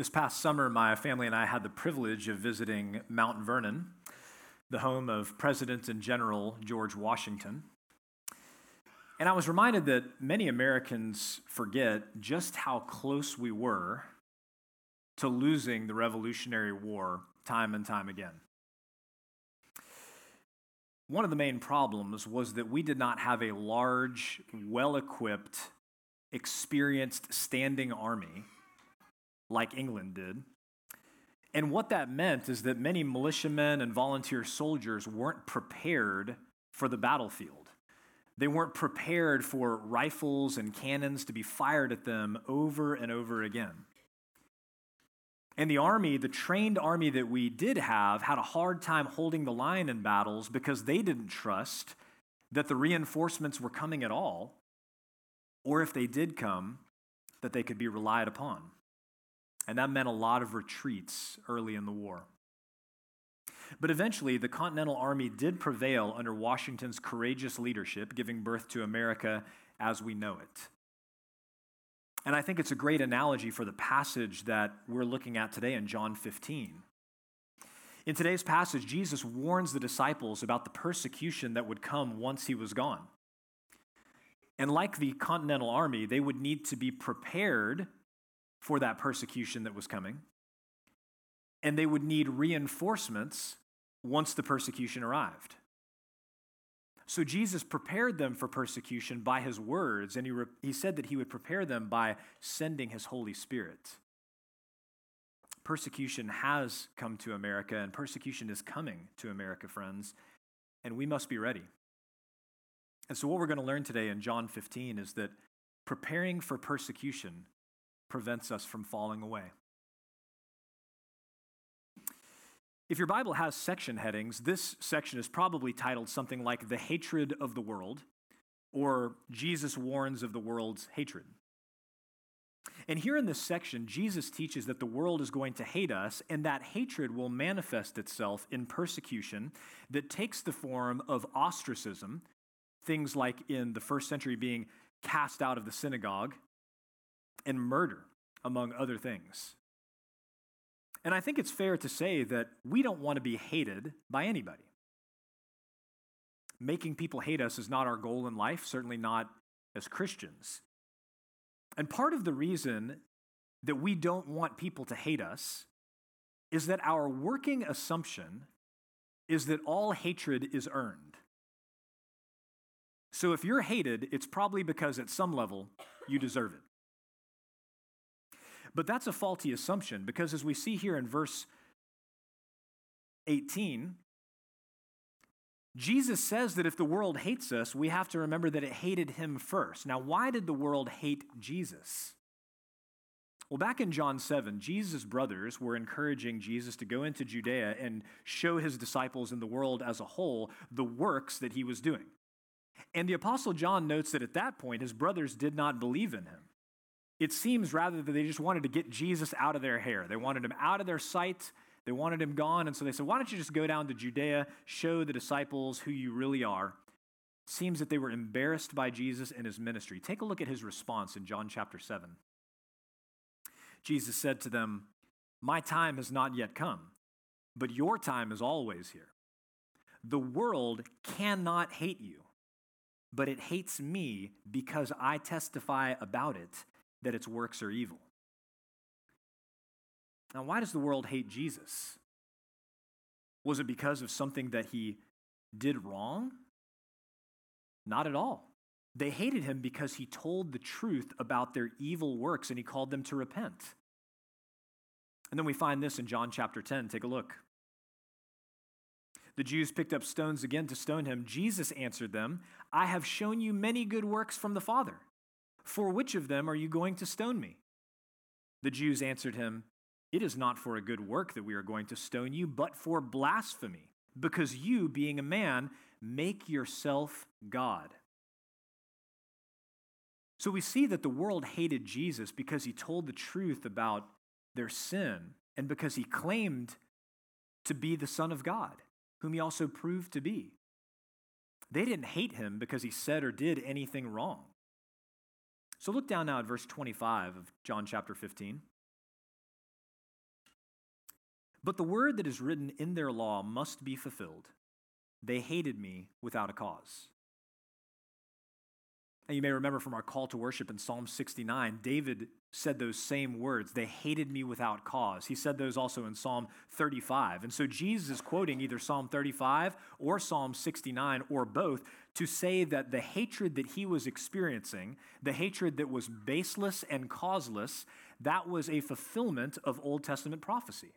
This past summer, my family and I had the privilege of visiting Mount Vernon, the home of President and General George Washington. And I was reminded that many Americans forget just how close we were to losing the Revolutionary War time and time again. One of the main problems was that we did not have a large, well equipped, experienced standing army like England did. And what that meant is that many militiamen and volunteer soldiers weren't prepared for the battlefield. They weren't prepared for rifles and cannons to be fired at them over and over again. And the army, the trained army that we did have, had a hard time holding the line in battles because they didn't trust that the reinforcements were coming at all, or if they did come, that they could be relied upon. And that meant a lot of retreats early in the war. But eventually, the Continental Army did prevail under Washington's courageous leadership, giving birth to America as we know it. And I think it's a great analogy for the passage that we're looking at today in John 15. In today's passage, Jesus warns the disciples about the persecution that would come once he was gone. And like the Continental Army, they would need to be prepared for that persecution that was coming. And they would need reinforcements once the persecution arrived. So Jesus prepared them for persecution by his words, and he, re- he said that he would prepare them by sending his Holy Spirit. Persecution has come to America, and persecution is coming to America, friends, and we must be ready. And so, what we're going to learn today in John 15 is that preparing for persecution prevents us from falling away. If your Bible has section headings, this section is probably titled something like The Hatred of the World or Jesus Warns of the World's Hatred. And here in this section, Jesus teaches that the world is going to hate us, and that hatred will manifest itself in persecution that takes the form of ostracism, things like in the first century being cast out of the synagogue, and murder, among other things. And I think it's fair to say that we don't want to be hated by anybody. Making people hate us is not our goal in life, certainly not as Christians. And part of the reason that we don't want people to hate us is that our working assumption is that all hatred is earned. So if you're hated, it's probably because at some level you deserve it. But that's a faulty assumption because as we see here in verse 18, Jesus says that if the world hates us, we have to remember that it hated him first. Now, why did the world hate Jesus? Well, back in John 7, Jesus' brothers were encouraging Jesus to go into Judea and show his disciples in the world as a whole the works that he was doing. And the Apostle John notes that at that point, his brothers did not believe in him. It seems rather that they just wanted to get Jesus out of their hair. They wanted him out of their sight. They wanted him gone. And so they said, Why don't you just go down to Judea, show the disciples who you really are? It seems that they were embarrassed by Jesus and his ministry. Take a look at his response in John chapter 7. Jesus said to them, My time has not yet come, but your time is always here. The world cannot hate you, but it hates me because I testify about it that its works are evil. Now, why does the world hate Jesus? Was it because of something that he did wrong? Not at all. They hated him because he told the truth about their evil works and he called them to repent. And then we find this in John chapter 10. Take a look. The Jews picked up stones again to stone him. Jesus answered them, I have shown you many good works from the Father. For which of them are you going to stone me? The Jews answered him, It is not for a good work that we are going to stone you, but for blasphemy, because you, being a man, make yourself God. So we see that the world hated Jesus because he told the truth about their sin and because he claimed to be the Son of God, whom he also proved to be. They didn't hate him because he said or did anything wrong. So look down now at verse 25 of John chapter 15. But the word that is written in their law must be fulfilled. They hated me without a cause. And you may remember from our call to worship in Psalm 69, David said those same words. They hated me without cause. He said those also in Psalm 35. And so Jesus is quoting either Psalm 35 or Psalm 69 or both to say that the hatred that he was experiencing, the hatred that was baseless and causeless, that was a fulfillment of Old Testament prophecy.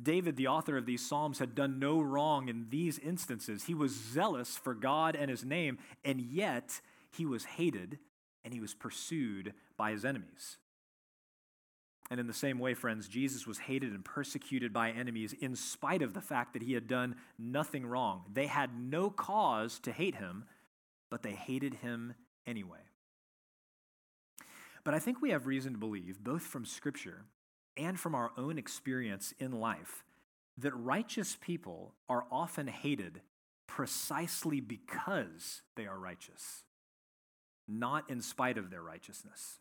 David, the author of these Psalms, had done no wrong in these instances. He was zealous for God and his name, and yet he was hated and he was pursued by his enemies. And in the same way, friends, Jesus was hated and persecuted by enemies in spite of the fact that he had done nothing wrong. They had no cause to hate him, but they hated him anyway. But I think we have reason to believe, both from Scripture and from our own experience in life, that righteous people are often hated precisely because they are righteous not in spite of their righteousness.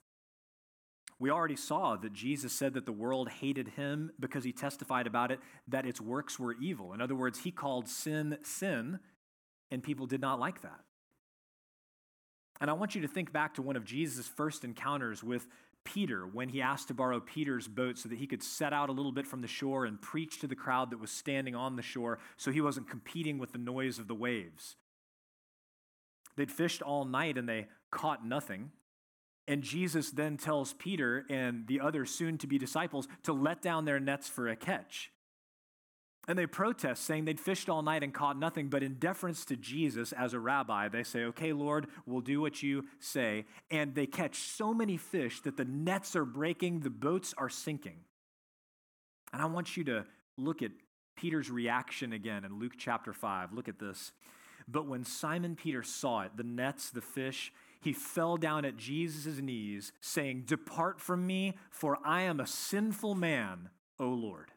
We already saw that Jesus said that the world hated him because he testified about it that its works were evil. In other words, he called sin sin, and people did not like that. And I want you to think back to one of Jesus' first encounters with Peter when he asked to borrow Peter's boat so that he could set out a little bit from the shore and preach to the crowd that was standing on the shore so he wasn't competing with the noise of the waves. They'd fished all night and they caught nothing. And Jesus then tells Peter and the other soon to be disciples to let down their nets for a catch. And they protest, saying they'd fished all night and caught nothing. But in deference to Jesus as a rabbi, they say, Okay, Lord, we'll do what you say. And they catch so many fish that the nets are breaking, the boats are sinking. And I want you to look at Peter's reaction again in Luke chapter 5. Look at this. But when Simon Peter saw it, the nets, the fish, he fell down at Jesus' knees, saying, Depart from me, for I am a sinful man, O Lord.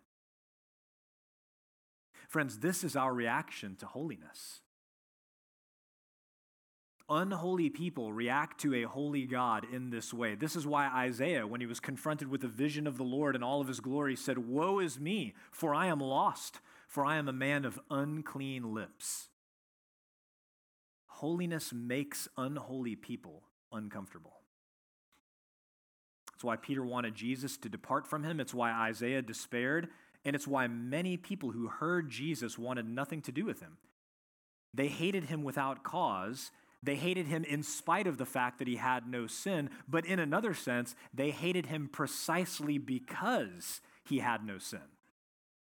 Friends, this is our reaction to holiness. Unholy people react to a holy God in this way. This is why Isaiah, when he was confronted with a vision of the Lord and all of his glory, said, Woe is me, for I am lost, for I am a man of unclean lips. Holiness makes unholy people uncomfortable. It's why Peter wanted Jesus to depart from him. It's why Isaiah despaired. And it's why many people who heard Jesus wanted nothing to do with him. They hated him without cause. They hated him in spite of the fact that he had no sin. But in another sense, they hated him precisely because he had no sin.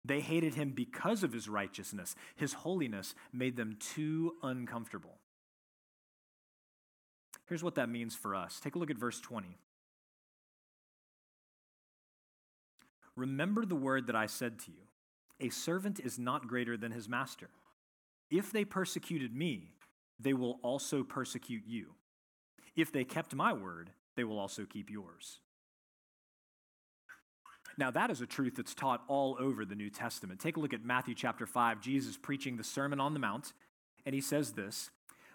They hated him because of his righteousness. His holiness made them too uncomfortable. Here's what that means for us. Take a look at verse 20. Remember the word that I said to you a servant is not greater than his master. If they persecuted me, they will also persecute you. If they kept my word, they will also keep yours. Now, that is a truth that's taught all over the New Testament. Take a look at Matthew chapter 5, Jesus preaching the Sermon on the Mount, and he says this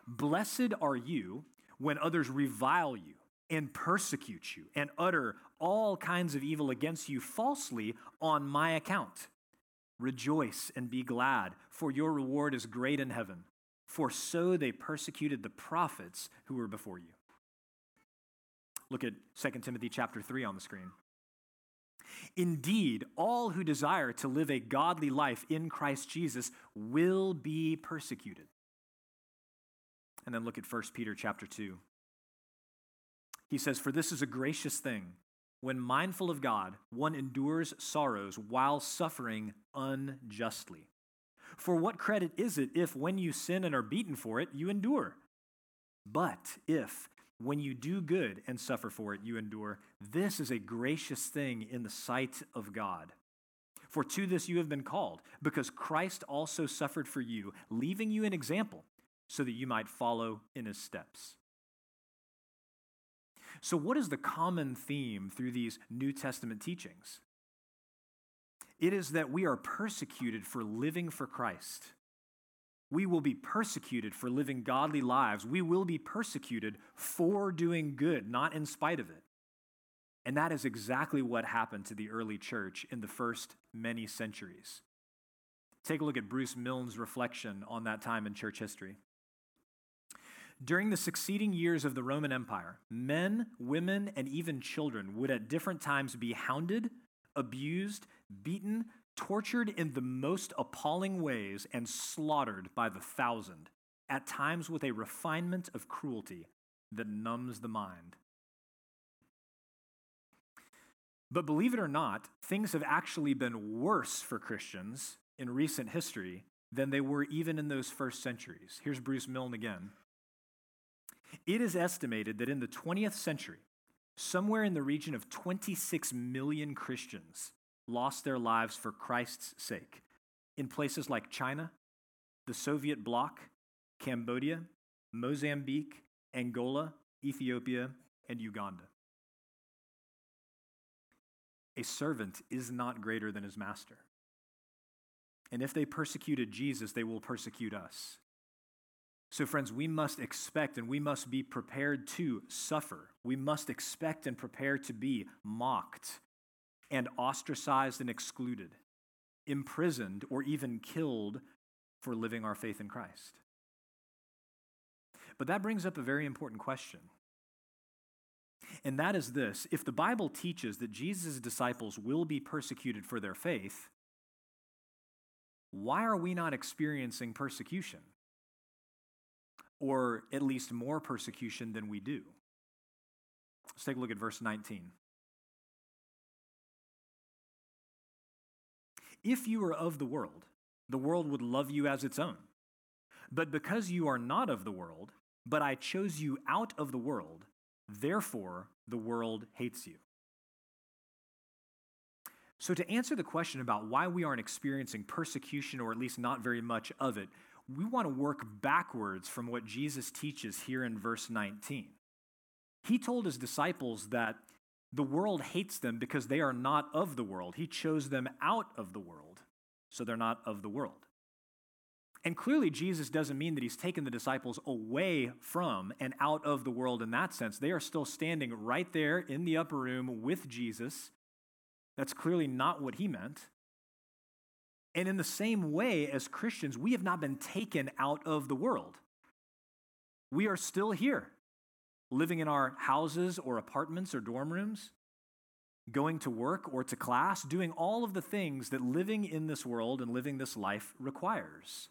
Blessed are you when others revile you and persecute you and utter all kinds of evil against you falsely on my account. Rejoice and be glad, for your reward is great in heaven. For so they persecuted the prophets who were before you. Look at 2 Timothy chapter 3 on the screen. Indeed, all who desire to live a godly life in Christ Jesus will be persecuted. And then look at 1 Peter chapter 2. He says, For this is a gracious thing. When mindful of God, one endures sorrows while suffering unjustly. For what credit is it if, when you sin and are beaten for it, you endure? But if, when you do good and suffer for it, you endure, this is a gracious thing in the sight of God. For to this you have been called, because Christ also suffered for you, leaving you an example, so that you might follow in his steps. So, what is the common theme through these New Testament teachings? It is that we are persecuted for living for Christ. We will be persecuted for living godly lives. We will be persecuted for doing good, not in spite of it. And that is exactly what happened to the early church in the first many centuries. Take a look at Bruce Milne's reflection on that time in church history. During the succeeding years of the Roman Empire, men, women, and even children would at different times be hounded, abused, beaten, tortured in the most appalling ways, and slaughtered by the thousand, at times with a refinement of cruelty that numbs the mind. But believe it or not, things have actually been worse for Christians in recent history than they were even in those first centuries. Here's Bruce Milne again. It is estimated that in the 20th century, somewhere in the region of 26 million Christians lost their lives for Christ's sake in places like China, the Soviet bloc, Cambodia, Mozambique, Angola, Ethiopia, and Uganda. A servant is not greater than his master. And if they persecuted Jesus, they will persecute us. So, friends, we must expect and we must be prepared to suffer. We must expect and prepare to be mocked and ostracized and excluded, imprisoned, or even killed for living our faith in Christ. But that brings up a very important question. And that is this if the Bible teaches that Jesus' disciples will be persecuted for their faith, why are we not experiencing persecution? Or at least more persecution than we do? Let's take a look at verse 19. If you were of the world, the world would love you as its own. But because you are not of the world, but I chose you out of the world, therefore the world hates you. So, to answer the question about why we aren't experiencing persecution, or at least not very much of it, we want to work backwards from what Jesus teaches here in verse 19. He told his disciples that the world hates them because they are not of the world. He chose them out of the world, so they're not of the world. And clearly, Jesus doesn't mean that he's taken the disciples away from and out of the world in that sense. They are still standing right there in the upper room with Jesus. That's clearly not what he meant. And in the same way, as Christians, we have not been taken out of the world. We are still here living in our houses or apartments or dorm rooms, going to work or to class, doing all of the things that living in this world and living this life requires.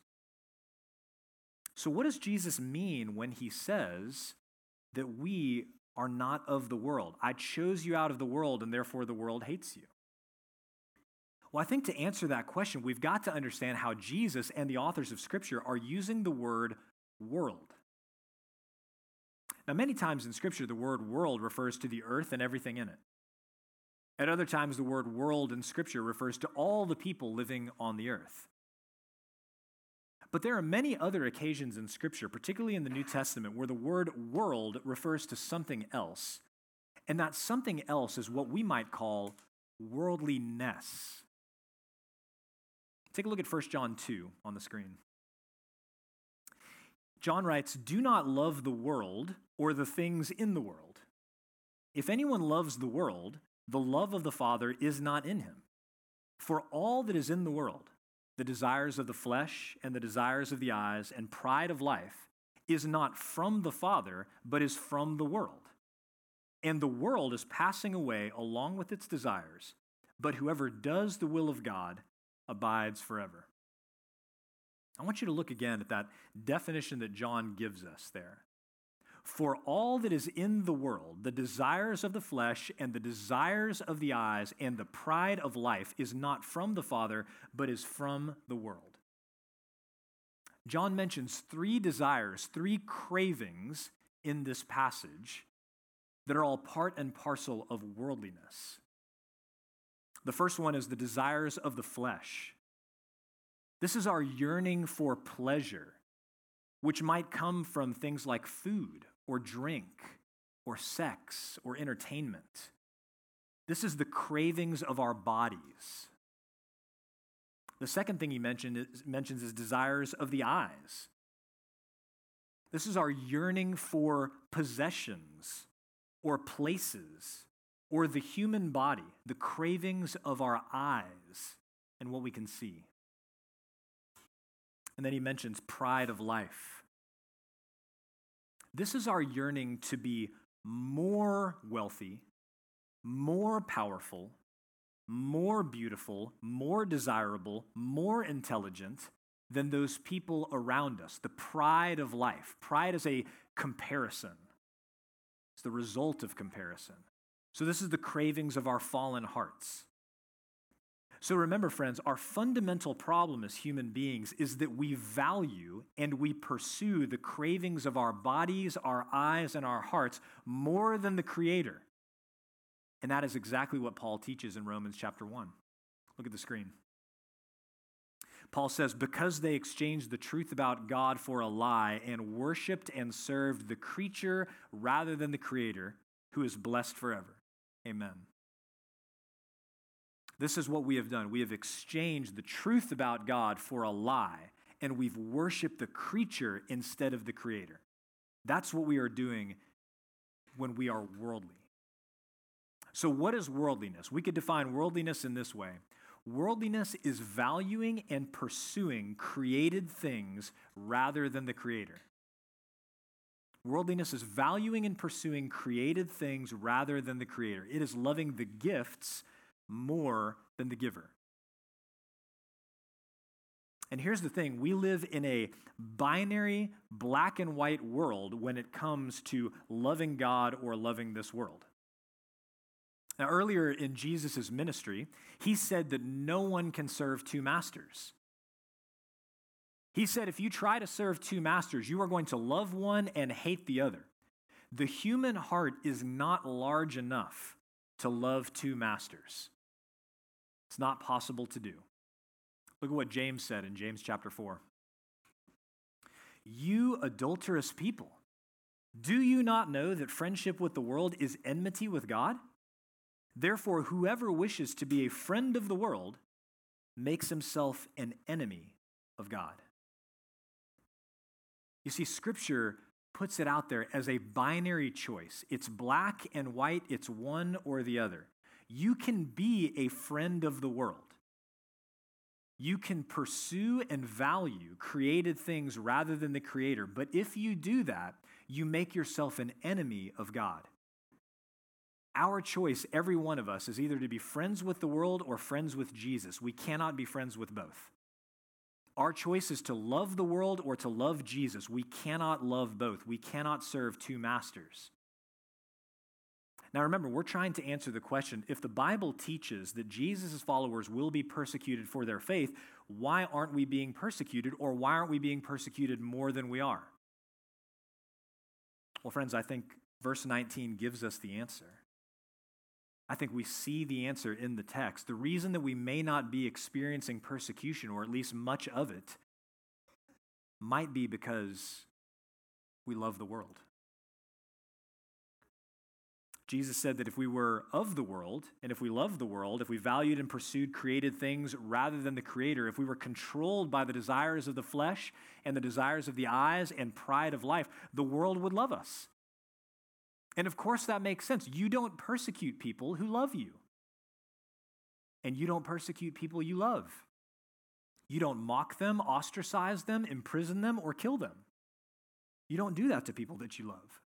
So, what does Jesus mean when he says that we are not of the world? I chose you out of the world, and therefore the world hates you. Well, I think to answer that question, we've got to understand how Jesus and the authors of Scripture are using the word world. Now, many times in Scripture, the word world refers to the earth and everything in it. At other times, the word world in Scripture refers to all the people living on the earth. But there are many other occasions in Scripture, particularly in the New Testament, where the word world refers to something else. And that something else is what we might call worldliness. Take a look at 1 John 2 on the screen. John writes, Do not love the world or the things in the world. If anyone loves the world, the love of the Father is not in him. For all that is in the world, the desires of the flesh and the desires of the eyes and pride of life, is not from the Father, but is from the world. And the world is passing away along with its desires, but whoever does the will of God abides forever. I want you to look again at that definition that John gives us there. For all that is in the world, the desires of the flesh and the desires of the eyes and the pride of life is not from the Father, but is from the world. John mentions three desires, three cravings in this passage that are all part and parcel of worldliness. The first one is the desires of the flesh. This is our yearning for pleasure, which might come from things like food or drink or sex or entertainment. This is the cravings of our bodies. The second thing he mentioned is, mentions is desires of the eyes. This is our yearning for possessions or places or the human body, the cravings of our eyes and what we can see. And then he mentions pride of life. This is our yearning to be more wealthy, more powerful, more beautiful, more desirable, more intelligent than those people around us. The pride of life. Pride is a comparison, it's the result of comparison. So, this is the cravings of our fallen hearts. So, remember, friends, our fundamental problem as human beings is that we value and we pursue the cravings of our bodies, our eyes, and our hearts more than the Creator. And that is exactly what Paul teaches in Romans chapter 1. Look at the screen. Paul says, Because they exchanged the truth about God for a lie and worshiped and served the creature rather than the Creator, who is blessed forever. Amen. This is what we have done. We have exchanged the truth about God for a lie, and we've worshiped the creature instead of the Creator. That's what we are doing when we are worldly. So, what is worldliness? We could define worldliness in this way worldliness is valuing and pursuing created things rather than the Creator. Worldliness is valuing and pursuing created things rather than the Creator. It is loving the gifts more than the giver. And here's the thing we live in a binary, black and white world when it comes to loving God or loving this world. Now, earlier in Jesus' ministry, he said that no one can serve two masters. He said, if you try to serve two masters, you are going to love one and hate the other. The human heart is not large enough to love two masters. It's not possible to do. Look at what James said in James chapter 4. You adulterous people, do you not know that friendship with the world is enmity with God? Therefore, whoever wishes to be a friend of the world makes himself an enemy of God. You see, Scripture puts it out there as a binary choice it's black and white, it's one or the other. You can be a friend of the world. You can pursue and value created things rather than the Creator. But if you do that, you make yourself an enemy of God. Our choice, every one of us, is either to be friends with the world or friends with Jesus. We cannot be friends with both. Our choice is to love the world or to love Jesus. We cannot love both. We cannot serve two masters. Now, remember, we're trying to answer the question if the Bible teaches that Jesus' followers will be persecuted for their faith, why aren't we being persecuted, or why aren't we being persecuted more than we are? Well, friends, I think verse 19 gives us the answer. I think we see the answer in the text. The reason that we may not be experiencing persecution, or at least much of it, might be because we love the world. Jesus said that if we were of the world, and if we loved the world, if we valued and pursued created things rather than the Creator, if we were controlled by the desires of the flesh and the desires of the eyes and pride of life, the world would love us. And of course, that makes sense. You don't persecute people who love you, and you don't persecute people you love. You don't mock them, ostracize them, imprison them, or kill them. You don't do that to people that you love.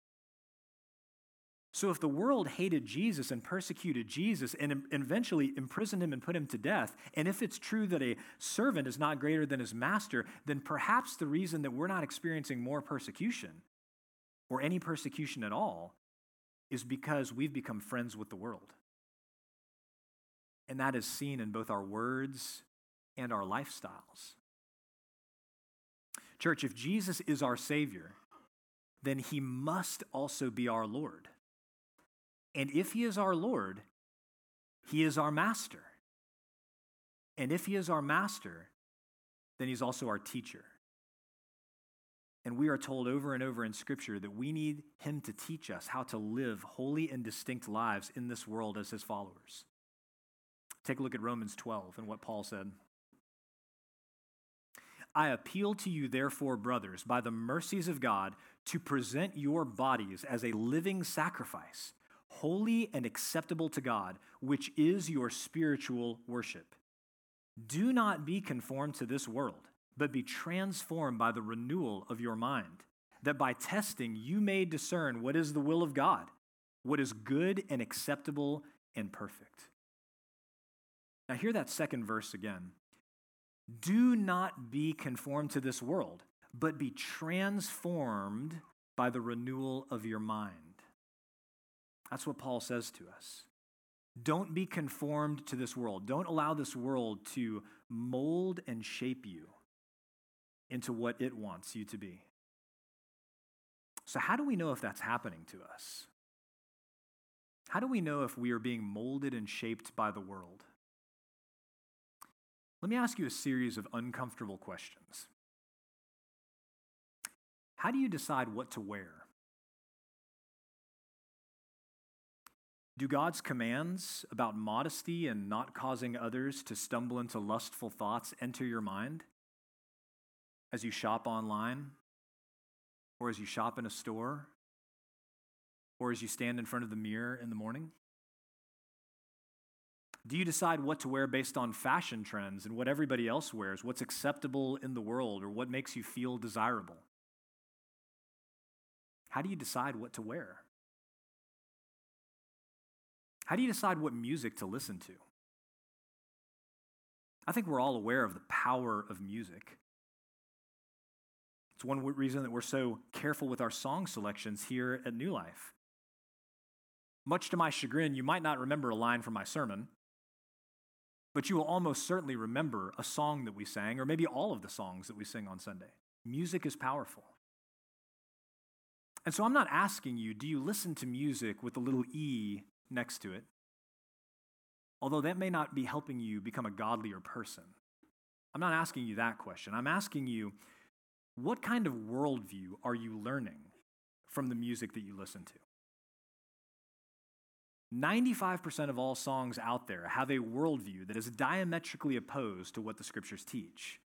So, if the world hated Jesus and persecuted Jesus and eventually imprisoned him and put him to death, and if it's true that a servant is not greater than his master, then perhaps the reason that we're not experiencing more persecution or any persecution at all is because we've become friends with the world. And that is seen in both our words and our lifestyles. Church, if Jesus is our Savior, then he must also be our Lord. And if he is our Lord, he is our master. And if he is our master, then he's also our teacher. And we are told over and over in Scripture that we need him to teach us how to live holy and distinct lives in this world as his followers. Take a look at Romans 12 and what Paul said. I appeal to you, therefore, brothers, by the mercies of God, to present your bodies as a living sacrifice, holy and acceptable to God, which is your spiritual worship. Do not be conformed to this world, but be transformed by the renewal of your mind, that by testing you may discern what is the will of God, what is good and acceptable and perfect. Now, hear that second verse again. Do not be conformed to this world, but be transformed by the renewal of your mind. That's what Paul says to us. Don't be conformed to this world. Don't allow this world to mold and shape you into what it wants you to be. So, how do we know if that's happening to us? How do we know if we are being molded and shaped by the world? Let me ask you a series of uncomfortable questions. How do you decide what to wear? Do God's commands about modesty and not causing others to stumble into lustful thoughts enter your mind as you shop online, or as you shop in a store, or as you stand in front of the mirror in the morning? Do you decide what to wear based on fashion trends and what everybody else wears, what's acceptable in the world, or what makes you feel desirable? How do you decide what to wear? How do you decide what music to listen to? I think we're all aware of the power of music. It's one reason that we're so careful with our song selections here at New Life. Much to my chagrin, you might not remember a line from my sermon, but you will almost certainly remember a song that we sang, or maybe all of the songs that we sing on Sunday. Music is powerful. And so I'm not asking you, do you listen to music with a little E next to it? Although that may not be helping you become a godlier person. I'm not asking you that question. I'm asking you, what kind of worldview are you learning from the music that you listen to? 95% of all songs out there have a worldview that is diametrically opposed to what the scriptures teach.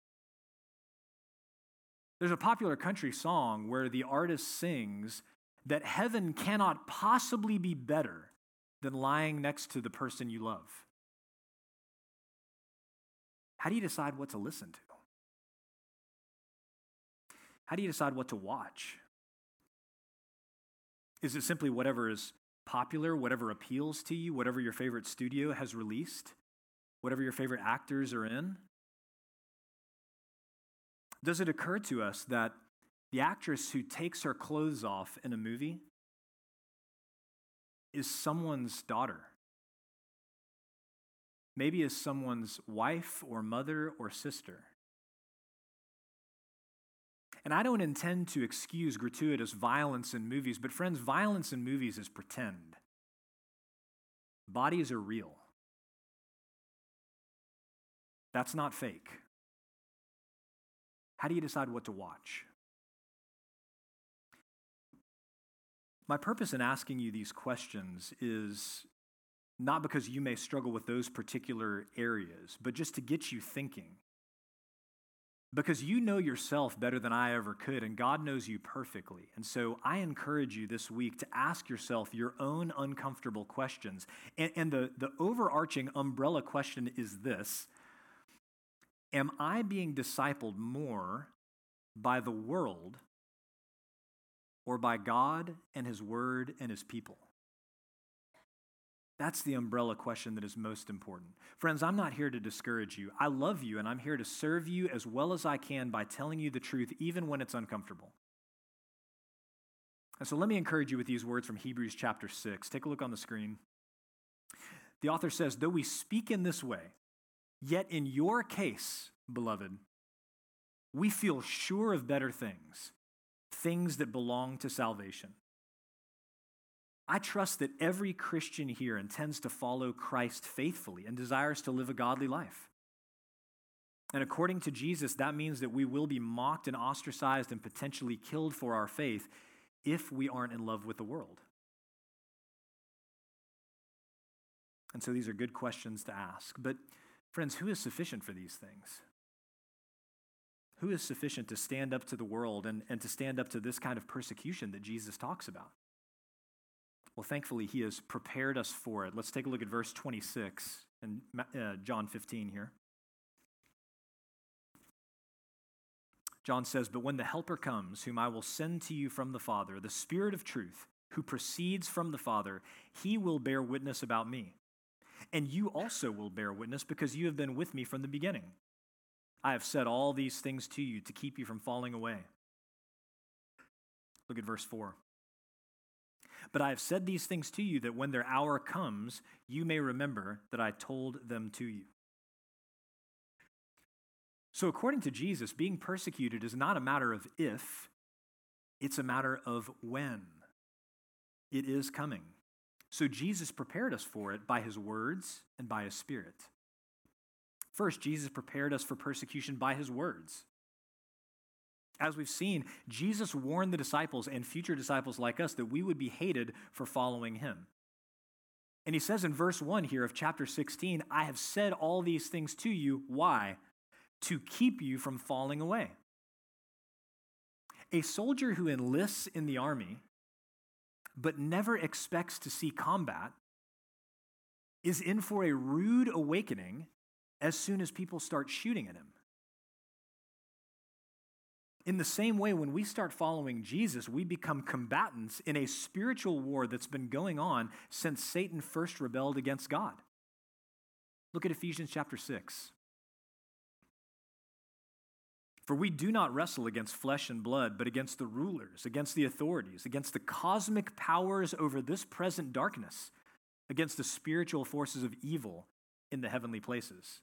There's a popular country song where the artist sings that heaven cannot possibly be better than lying next to the person you love. How do you decide what to listen to? How do you decide what to watch? Is it simply whatever is popular, whatever appeals to you, whatever your favorite studio has released, whatever your favorite actors are in? Does it occur to us that the actress who takes her clothes off in a movie is someone's daughter? Maybe is someone's wife or mother or sister. And I don't intend to excuse gratuitous violence in movies, but friends, violence in movies is pretend. Bodies are real. That's not fake. How do you decide what to watch? My purpose in asking you these questions is not because you may struggle with those particular areas, but just to get you thinking because you know yourself better than I ever could, and God knows you perfectly. And so I encourage you this week to ask yourself your own uncomfortable questions. And, and the, the overarching umbrella question is this Am I being discipled more by the world or by God and His Word and His people? That's the umbrella question that is most important. Friends, I'm not here to discourage you. I love you, and I'm here to serve you as well as I can by telling you the truth, even when it's uncomfortable. And so let me encourage you with these words from Hebrews chapter 6. Take a look on the screen. The author says, Though we speak in this way, yet in your case, beloved, we feel sure of better things, things that belong to salvation. I trust that every Christian here intends to follow Christ faithfully and desires to live a godly life. And according to Jesus, that means that we will be mocked and ostracized and potentially killed for our faith if we aren't in love with the world. And so these are good questions to ask. But, friends, who is sufficient for these things? Who is sufficient to stand up to the world and, and to stand up to this kind of persecution that Jesus talks about? Well, thankfully, he has prepared us for it. Let's take a look at verse 26 in uh, John 15 here. John says, But when the Helper comes, whom I will send to you from the Father, the Spirit of truth, who proceeds from the Father, he will bear witness about me. And you also will bear witness because you have been with me from the beginning. I have said all these things to you to keep you from falling away. Look at verse 4. But I have said these things to you that when their hour comes, you may remember that I told them to you. So, according to Jesus, being persecuted is not a matter of if, it's a matter of when. It is coming. So, Jesus prepared us for it by his words and by his spirit. First, Jesus prepared us for persecution by his words. As we've seen, Jesus warned the disciples and future disciples like us that we would be hated for following him. And he says in verse 1 here of chapter 16, I have said all these things to you. Why? To keep you from falling away. A soldier who enlists in the army but never expects to see combat is in for a rude awakening as soon as people start shooting at him. In the same way, when we start following Jesus, we become combatants in a spiritual war that's been going on since Satan first rebelled against God. Look at Ephesians chapter 6. For we do not wrestle against flesh and blood, but against the rulers, against the authorities, against the cosmic powers over this present darkness, against the spiritual forces of evil in the heavenly places.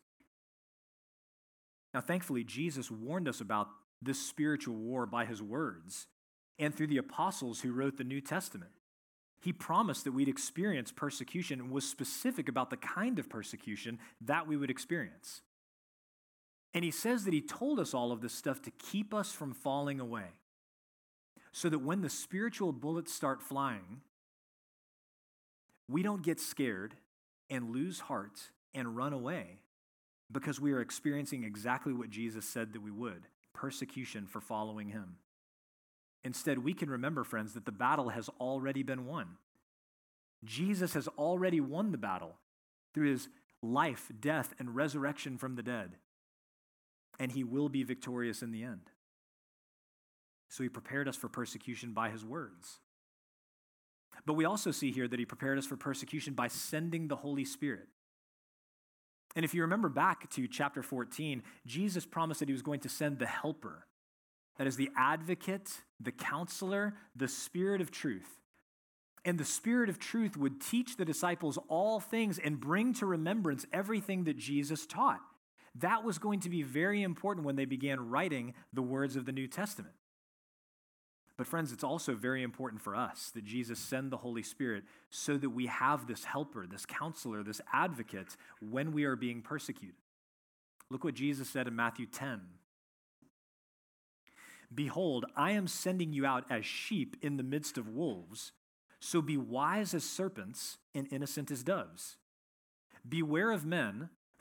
Now, thankfully, Jesus warned us about this spiritual war by his words and through the apostles who wrote the New Testament. He promised that we'd experience persecution and was specific about the kind of persecution that we would experience. And he says that he told us all of this stuff to keep us from falling away. So that when the spiritual bullets start flying, we don't get scared and lose heart and run away because we are experiencing exactly what Jesus said that we would persecution for following him. Instead, we can remember, friends, that the battle has already been won. Jesus has already won the battle through his life, death, and resurrection from the dead. And he will be victorious in the end. So he prepared us for persecution by his words. But we also see here that he prepared us for persecution by sending the Holy Spirit. And if you remember back to chapter 14, Jesus promised that he was going to send the helper. That is the advocate, the counselor, the spirit of truth. And the spirit of truth would teach the disciples all things and bring to remembrance everything that Jesus taught. That was going to be very important when they began writing the words of the New Testament. But, friends, it's also very important for us that Jesus send the Holy Spirit so that we have this helper, this counselor, this advocate when we are being persecuted. Look what Jesus said in Matthew 10. Behold, I am sending you out as sheep in the midst of wolves, so be wise as serpents and innocent as doves. Beware of men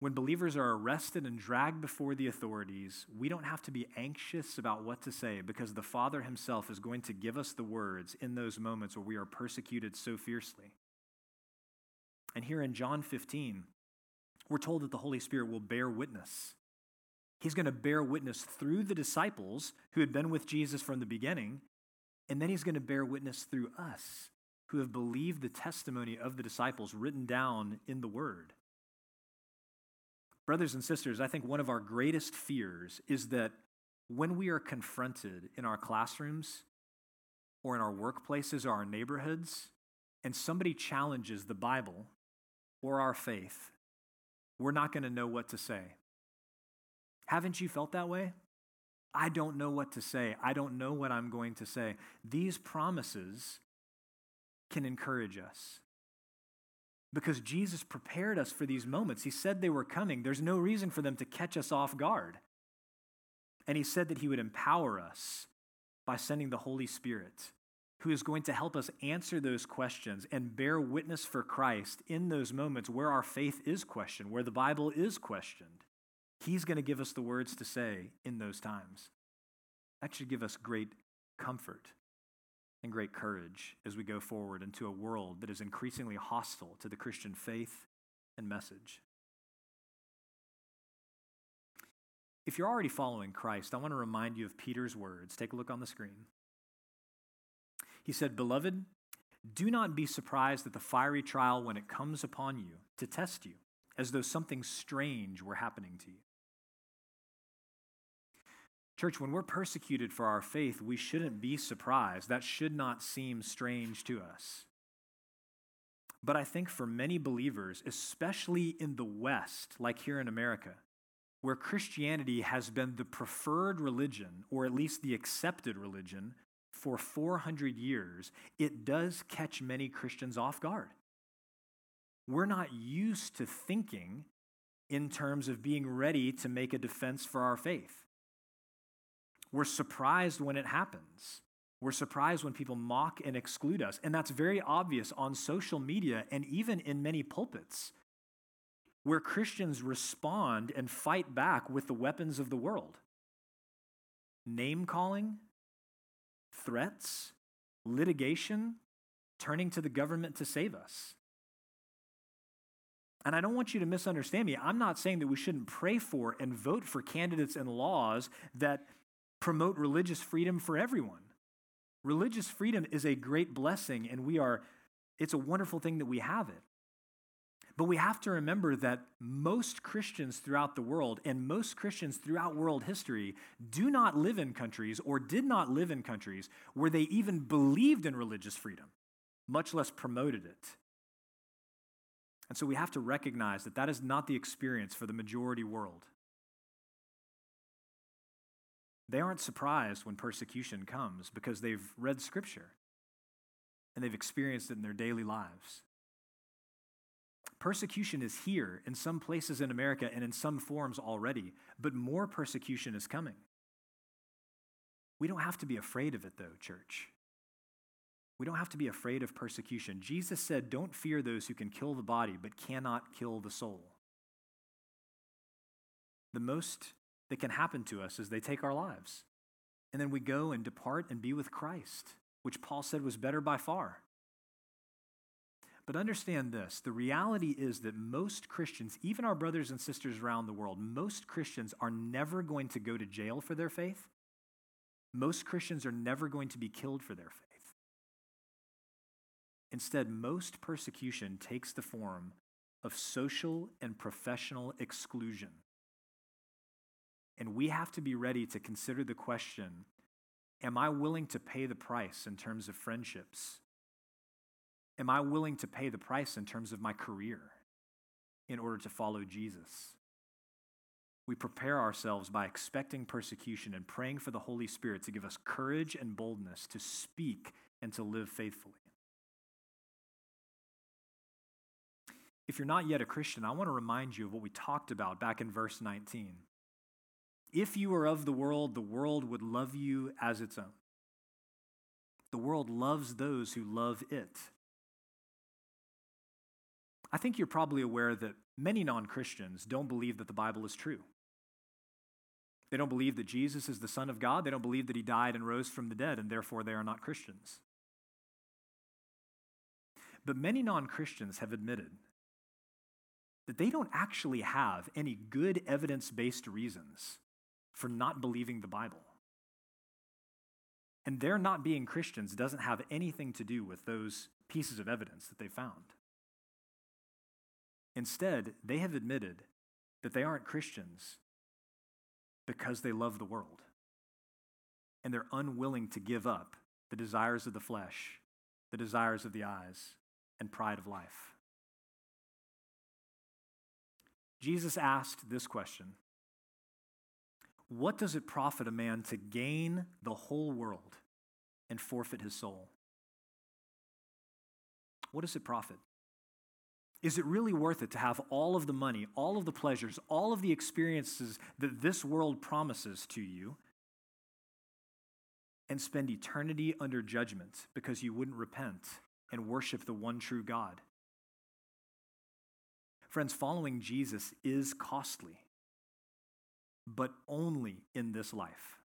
When believers are arrested and dragged before the authorities, we don't have to be anxious about what to say because the Father Himself is going to give us the words in those moments where we are persecuted so fiercely. And here in John 15, we're told that the Holy Spirit will bear witness. He's going to bear witness through the disciples who had been with Jesus from the beginning, and then he's going to bear witness through us who have believed the testimony of the disciples written down in the Word. Brothers and sisters, I think one of our greatest fears is that when we are confronted in our classrooms or in our workplaces or our neighborhoods, and somebody challenges the Bible or our faith, we're not going to know what to say. Haven't you felt that way? I don't know what to say. I don't know what I'm going to say. These promises can encourage us because Jesus prepared us for these moments. He said they were coming. There's no reason for them to catch us off guard. And He said that He would empower us by sending the Holy Spirit, who is going to help us answer those questions and bear witness for Christ in those moments where our faith is questioned, where the Bible is questioned. He's going to give us the words to say in those times. That should give us great comfort and great courage as we go forward into a world that is increasingly hostile to the Christian faith and message. If you're already following Christ, I want to remind you of Peter's words. Take a look on the screen. He said, Beloved, do not be surprised at the fiery trial when it comes upon you to test you, as though something strange were happening to you. Church, when we're persecuted for our faith, we shouldn't be surprised. That should not seem strange to us. But I think for many believers, especially in the West, like here in America, where Christianity has been the preferred religion, or at least the accepted religion, for 400 years, it does catch many Christians off guard. We're not used to thinking in terms of being ready to make a defense for our faith. We're surprised when it happens. We're surprised when people mock and exclude us. And that's very obvious on social media and even in many pulpits, where Christians respond and fight back with the weapons of the world name calling, threats, litigation, turning to the government to save us. And I don't want you to misunderstand me. I'm not saying that we shouldn't pray for and vote for candidates and laws that promote religious freedom for everyone. Religious freedom is a great blessing, and we are, it's a wonderful thing that we have it. But we have to remember that most Christians throughout the world and most Christians throughout world history do not live in countries or did not live in countries where they even believed in religious freedom, much less promoted it. And so we have to recognize that that is not the experience for the majority world. They aren't surprised when persecution comes because they've read Scripture and they've experienced it in their daily lives. Persecution is here in some places in America and in some forms already, but more persecution is coming. We don't have to be afraid of it, though, church. We don't have to be afraid of persecution. Jesus said, Don't fear those who can kill the body but cannot kill the soul. The most that can happen to us as they take our lives. And then we go and depart and be with Christ, which Paul said was better by far. But understand this the reality is that most Christians, even our brothers and sisters around the world, most Christians are never going to go to jail for their faith. Most Christians are never going to be killed for their faith. Instead, most persecution takes the form of social and professional exclusion. And we have to be ready to consider the question Am I willing to pay the price in terms of friendships? Am I willing to pay the price in terms of my career in order to follow Jesus? We prepare ourselves by expecting persecution and praying for the Holy Spirit to give us courage and boldness to speak and to live faithfully. If you're not yet a Christian, I want to remind you of what we talked about back in verse 19. If you were of the world, the world would love you as its own. The world loves those who love it. I think you're probably aware that many non Christians don't believe that the Bible is true. They don't believe that Jesus is the Son of God. They don't believe that he died and rose from the dead, and therefore they are not Christians. But many non Christians have admitted that they don't actually have any good evidence based reasons for not believing the Bible. And their not being Christians doesn't have anything to do with those pieces of evidence that they found. Instead, they have admitted that they aren't Christians because they love the world. And they're unwilling to give up the desires of the flesh, the desires of the eyes, and pride of life. Jesus asked this question What does it profit a man to gain the whole world and forfeit his soul? What does it profit? Is it really worth it to have all of the money, all of the pleasures, all of the experiences that this world promises to you and spend eternity under judgment because you wouldn't repent and worship the one true God? Friends, following Jesus is costly, but only in this life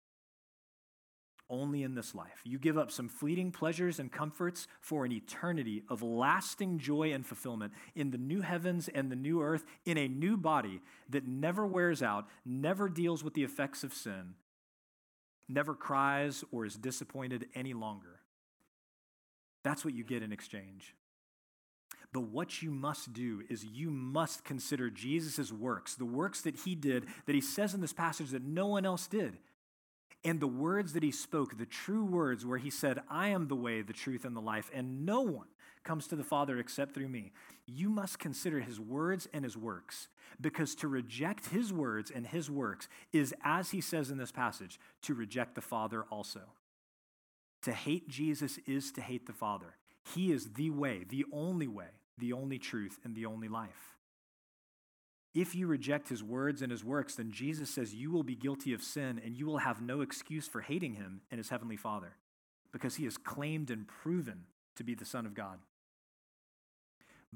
only in this life. You give up some fleeting pleasures and comforts for an eternity of lasting joy and fulfillment in the new heavens and the new earth, in a new body that never wears out, never deals with the effects of sin, never cries or is disappointed any longer. That's what you get in exchange. But what you must do is you must consider Jesus' works, the works that he did, that he says in this passage that no one else did. And the words that he spoke, the true words where he said, I am the way, the truth, and the life, and no one comes to the Father except through me. You must consider his words and his works, because to reject his words and his works is, as he says in this passage, to reject the Father also. To hate Jesus is to hate the Father. He is the way, the only way, the only truth, and the only life. If you reject his words and his works, then Jesus says you will be guilty of sin and you will have no excuse for hating him and his heavenly Father because he is claimed and proven to be the Son of God.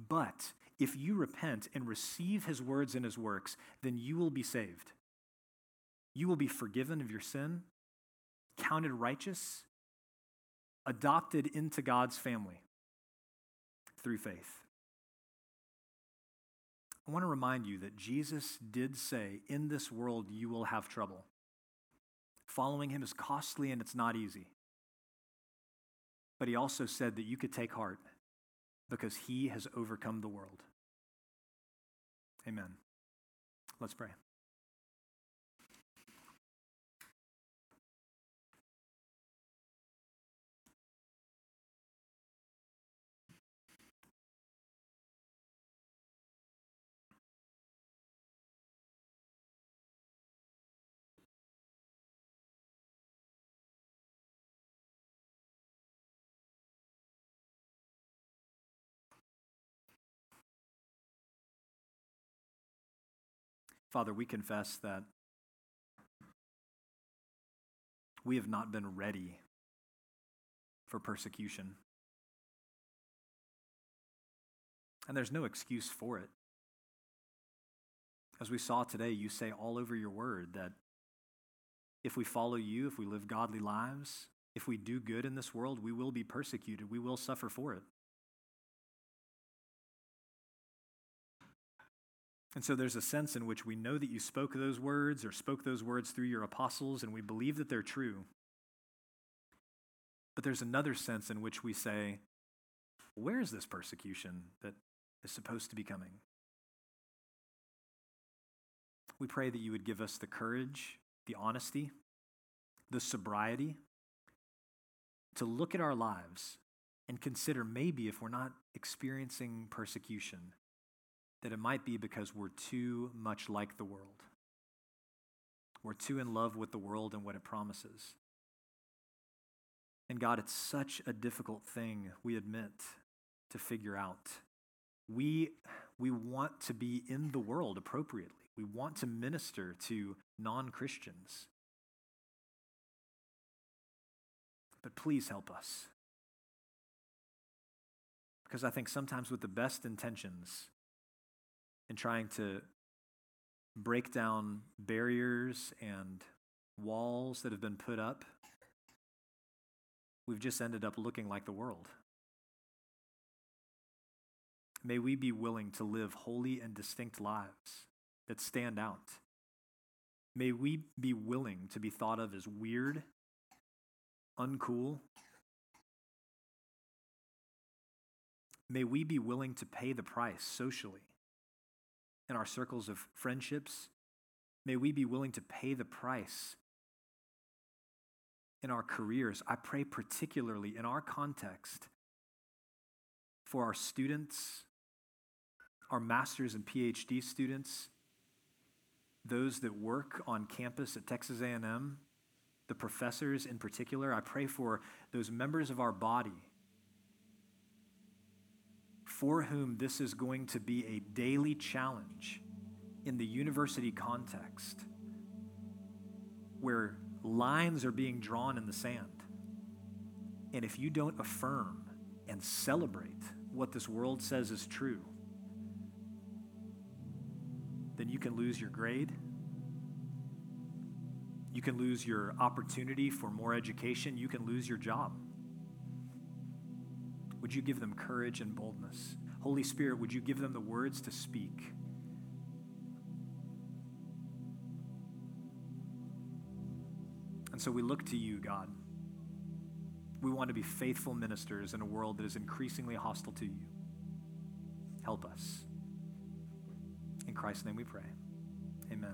But if you repent and receive his words and his works, then you will be saved. You will be forgiven of your sin, counted righteous, adopted into God's family through faith. I want to remind you that Jesus did say, In this world you will have trouble. Following him is costly and it's not easy. But he also said that you could take heart because he has overcome the world. Amen. Let's pray. Father, we confess that we have not been ready for persecution. And there's no excuse for it. As we saw today, you say all over your word that if we follow you, if we live godly lives, if we do good in this world, we will be persecuted. We will suffer for it. And so there's a sense in which we know that you spoke those words or spoke those words through your apostles, and we believe that they're true. But there's another sense in which we say, where is this persecution that is supposed to be coming? We pray that you would give us the courage, the honesty, the sobriety to look at our lives and consider maybe if we're not experiencing persecution, that it might be because we're too much like the world. We're too in love with the world and what it promises. And God, it's such a difficult thing, we admit, to figure out. We, we want to be in the world appropriately, we want to minister to non Christians. But please help us. Because I think sometimes with the best intentions, and trying to break down barriers and walls that have been put up, we've just ended up looking like the world. May we be willing to live holy and distinct lives that stand out. May we be willing to be thought of as weird, uncool. May we be willing to pay the price socially in our circles of friendships. May we be willing to pay the price in our careers. I pray particularly in our context for our students, our master's and PhD students, those that work on campus at Texas A&M, the professors in particular. I pray for those members of our body for whom this is going to be a daily challenge in the university context where lines are being drawn in the sand. And if you don't affirm and celebrate what this world says is true, then you can lose your grade. You can lose your opportunity for more education. You can lose your job. Would you give them courage and boldness? Holy Spirit, would you give them the words to speak? And so we look to you, God. We want to be faithful ministers in a world that is increasingly hostile to you. Help us. In Christ's name we pray. Amen.